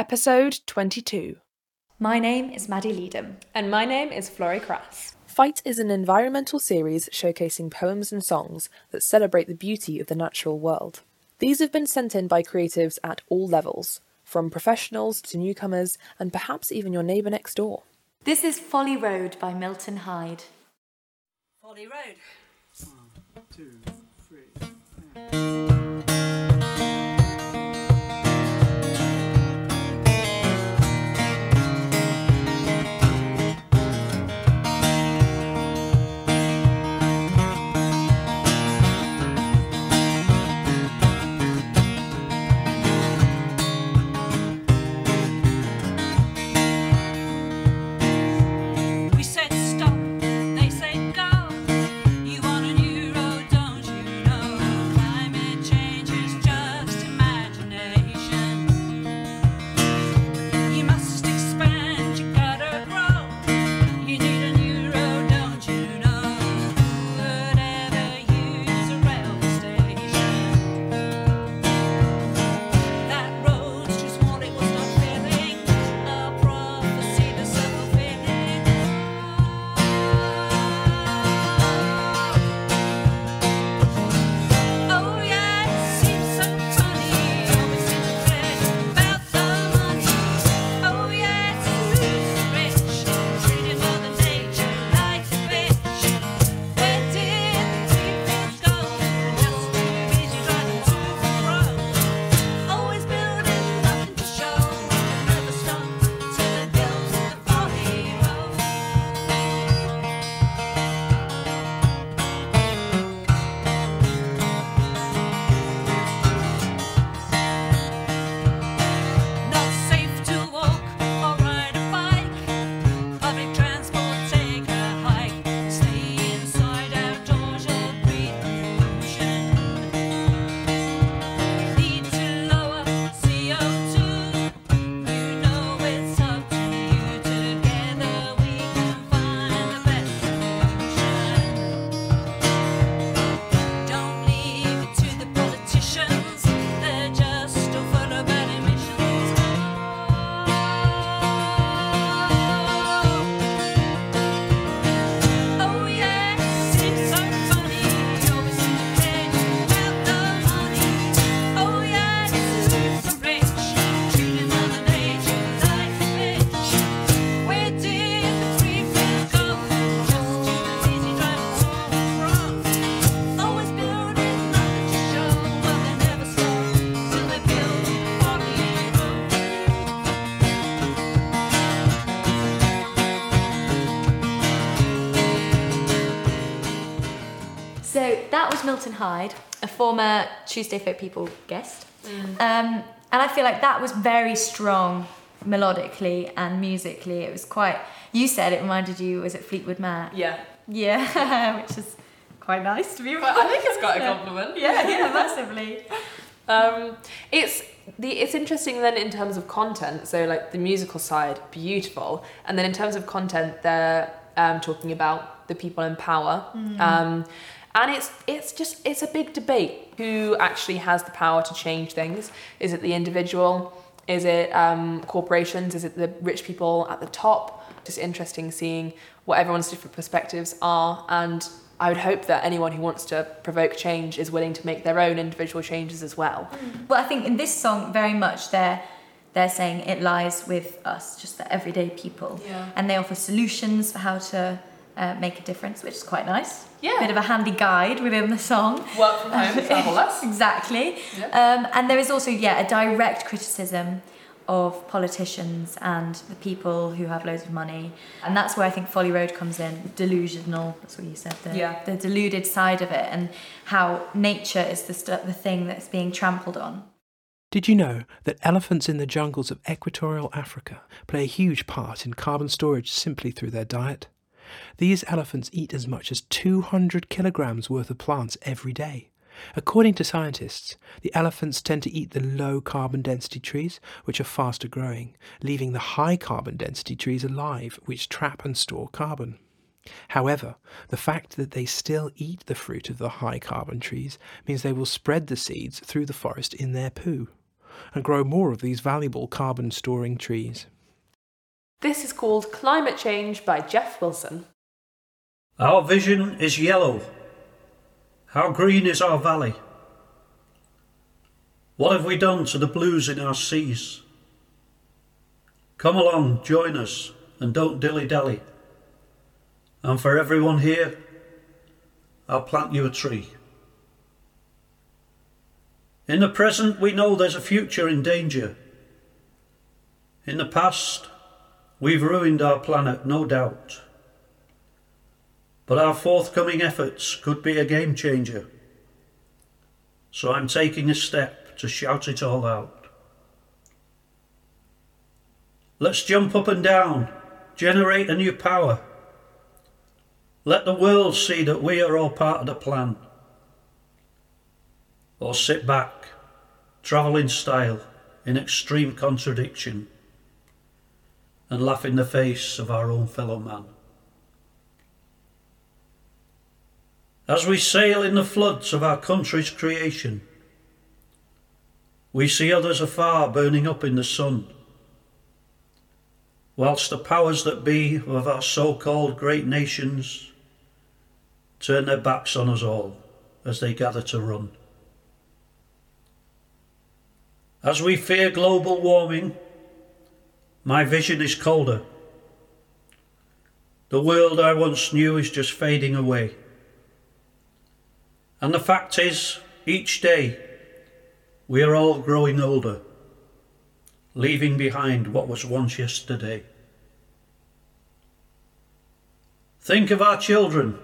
Episode 22. My name is Maddy Leadham. And my name is Florrie Crass. pFITE is an environmental series showcasing poems and songs that celebrate the beauty of the natural world. These have been sent in by creatives at all levels, from professionals to newcomers, and perhaps even your neighbour next door. This is Folly Road by Milton Hide. Folly Road. One, two, three. We that was Milton Hide, a former Tuesday Folk People guest. Um, and I feel like that was very strong melodically and musically. It was quite, you said it reminded you, was it Fleetwood Mac? Yeah. Yeah, which is quite nice to be Well, I think it's quite a compliment. Yeah, yeah, massively. Um, it's the it's interesting then in terms of content. So like the musical side, beautiful, and then in terms of content, they're um, talking about the people in power. Um, and it's it's just it's a big debate. Who actually has the power to change things? Is it the individual? Is it um, corporations? Is it the rich people at the top? Just interesting seeing what everyone's different perspectives are and I would hope that anyone who wants to provoke change is willing to make their own individual changes as well. Well, I think in this song, very much they're they're saying it lies with us, just the everyday people, Yeah. and they offer solutions for how to uh, make a difference, which is quite nice. Yeah. bit of a handy guide within the song. Work from home, travel less. exactly. Um, and there is also, yeah, a direct criticism of politicians and the people who have loads of money. And that's where I think Folly Road comes in, delusional, that's what you said, the, Yeah. the deluded side of it, and how nature is the, stu- the thing that's being trampled on. Did you know that elephants in the jungles of equatorial Africa play a huge part in carbon storage simply through their diet? These elephants eat as much as 200 kilograms worth of plants every day. According to scientists, the elephants tend to eat the low carbon density trees, which are faster growing, leaving the high carbon density trees alive, which trap and store carbon. However, the fact that they still eat the fruit of the high carbon trees means they will spread the seeds through the forest in their poo. and grow more of these valuable carbon storing trees. This is called Climate Change by Geoff Wilson. Our vision is yellow. How green is our valley? What have we done to the blues in our seas? Come along, join us, and don't dilly dally. And for everyone here, I'll plant you a tree. In the present, we know there's a future in danger. In the past, we've ruined our planet, no doubt. But our forthcoming efforts could be a game changer. So I'm taking a step to shout it all out. Let's jump up and down, generate a new power. Let the world see that we are all part of the plan. Or sit back, travel in style, in extreme contradiction, and laugh in the face of our own fellow man. As we sail in the floods of our country's creation, we see others afar burning up in the sun, whilst the powers that be of our so called great nations turn their backs on us all as they gather to run. As we fear global warming, my vision is colder. The world I once knew is just fading away. And the fact is, each day, we are all growing older, leaving behind what was once yesterday. Think of our children,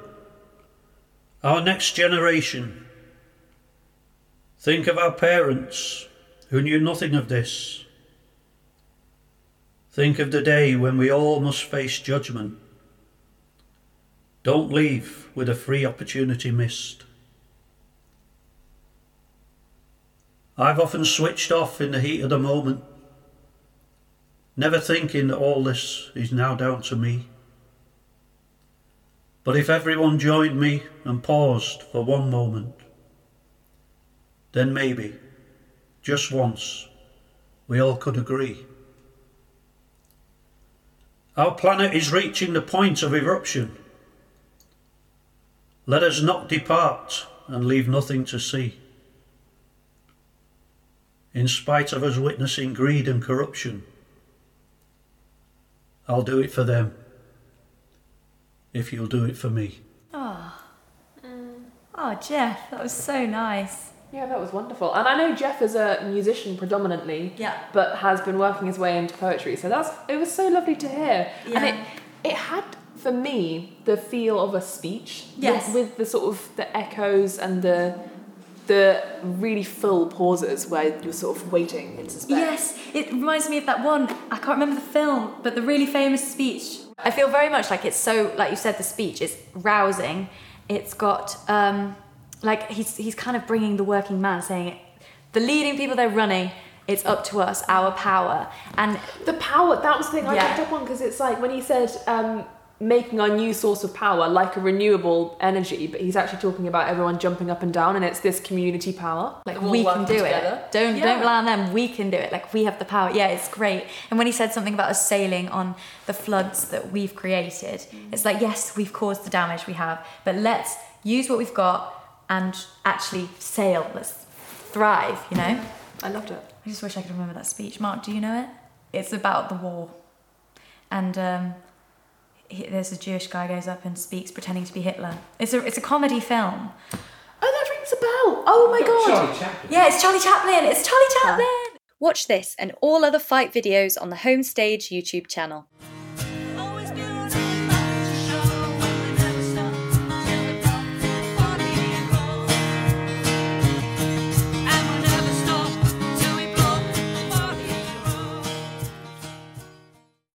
our next generation. Think of our parents who knew nothing of this. Think of the day when we all must face judgment. Don't leave with a free opportunity missed. I've often switched off in the heat of the moment, never thinking that all this is now down to me. But if everyone joined me and paused for one moment, then maybe, just once, we all could agree. Our planet is reaching the point of eruption. Let us not depart and leave nothing to see. In spite of us witnessing greed and corruption, I'll do it for them if you'll do it for me. Oh, Geoff, that was so nice. Yeah, that was wonderful. And I know Geoff is a musician predominantly, Yeah. but has been working his way into poetry. So that's it was so lovely to hear. Yeah. And it it had for me the feel of a speech. with- Yes. With, the sort of the echoes and the the really full pauses where you're sort of waiting in suspense. Yes, it reminds me of that one. I can't remember the film, but the really famous speech. I feel very much like it's so, like you said, the speech is rousing. It's got, um, like, he's, he's kind of bringing the working man, saying, the leading people they're running, it's up to us, our power. And The power, that was the thing I Yeah. picked up on because it's like when he said um, making our new source of power like a renewable energy, but he's actually talking about everyone jumping up and down and it's this community power. like We're all we can do together. it. Don't Yeah. don't rely on them. We can do it. Like we have the power. Yeah, it's great. And when he said something about us sailing on the floods that we've created, Mm. it's like yes, we've caused the damage we have, but let's use what we've got and actually sail. Let's thrive. You know. I loved it. I just wish I could remember that speech. Mark, do you know it? It's about the war, and um, he, there's a Jewish guy goes up and speaks pretending to be Hitler. It's a it's a comedy film. Oh, that rings a bell. Oh my god. Yeah, it's Charlie Chaplin. It's Charlie Chaplin. Watch this and all other pFITE videos on the Home Stage YouTube channel.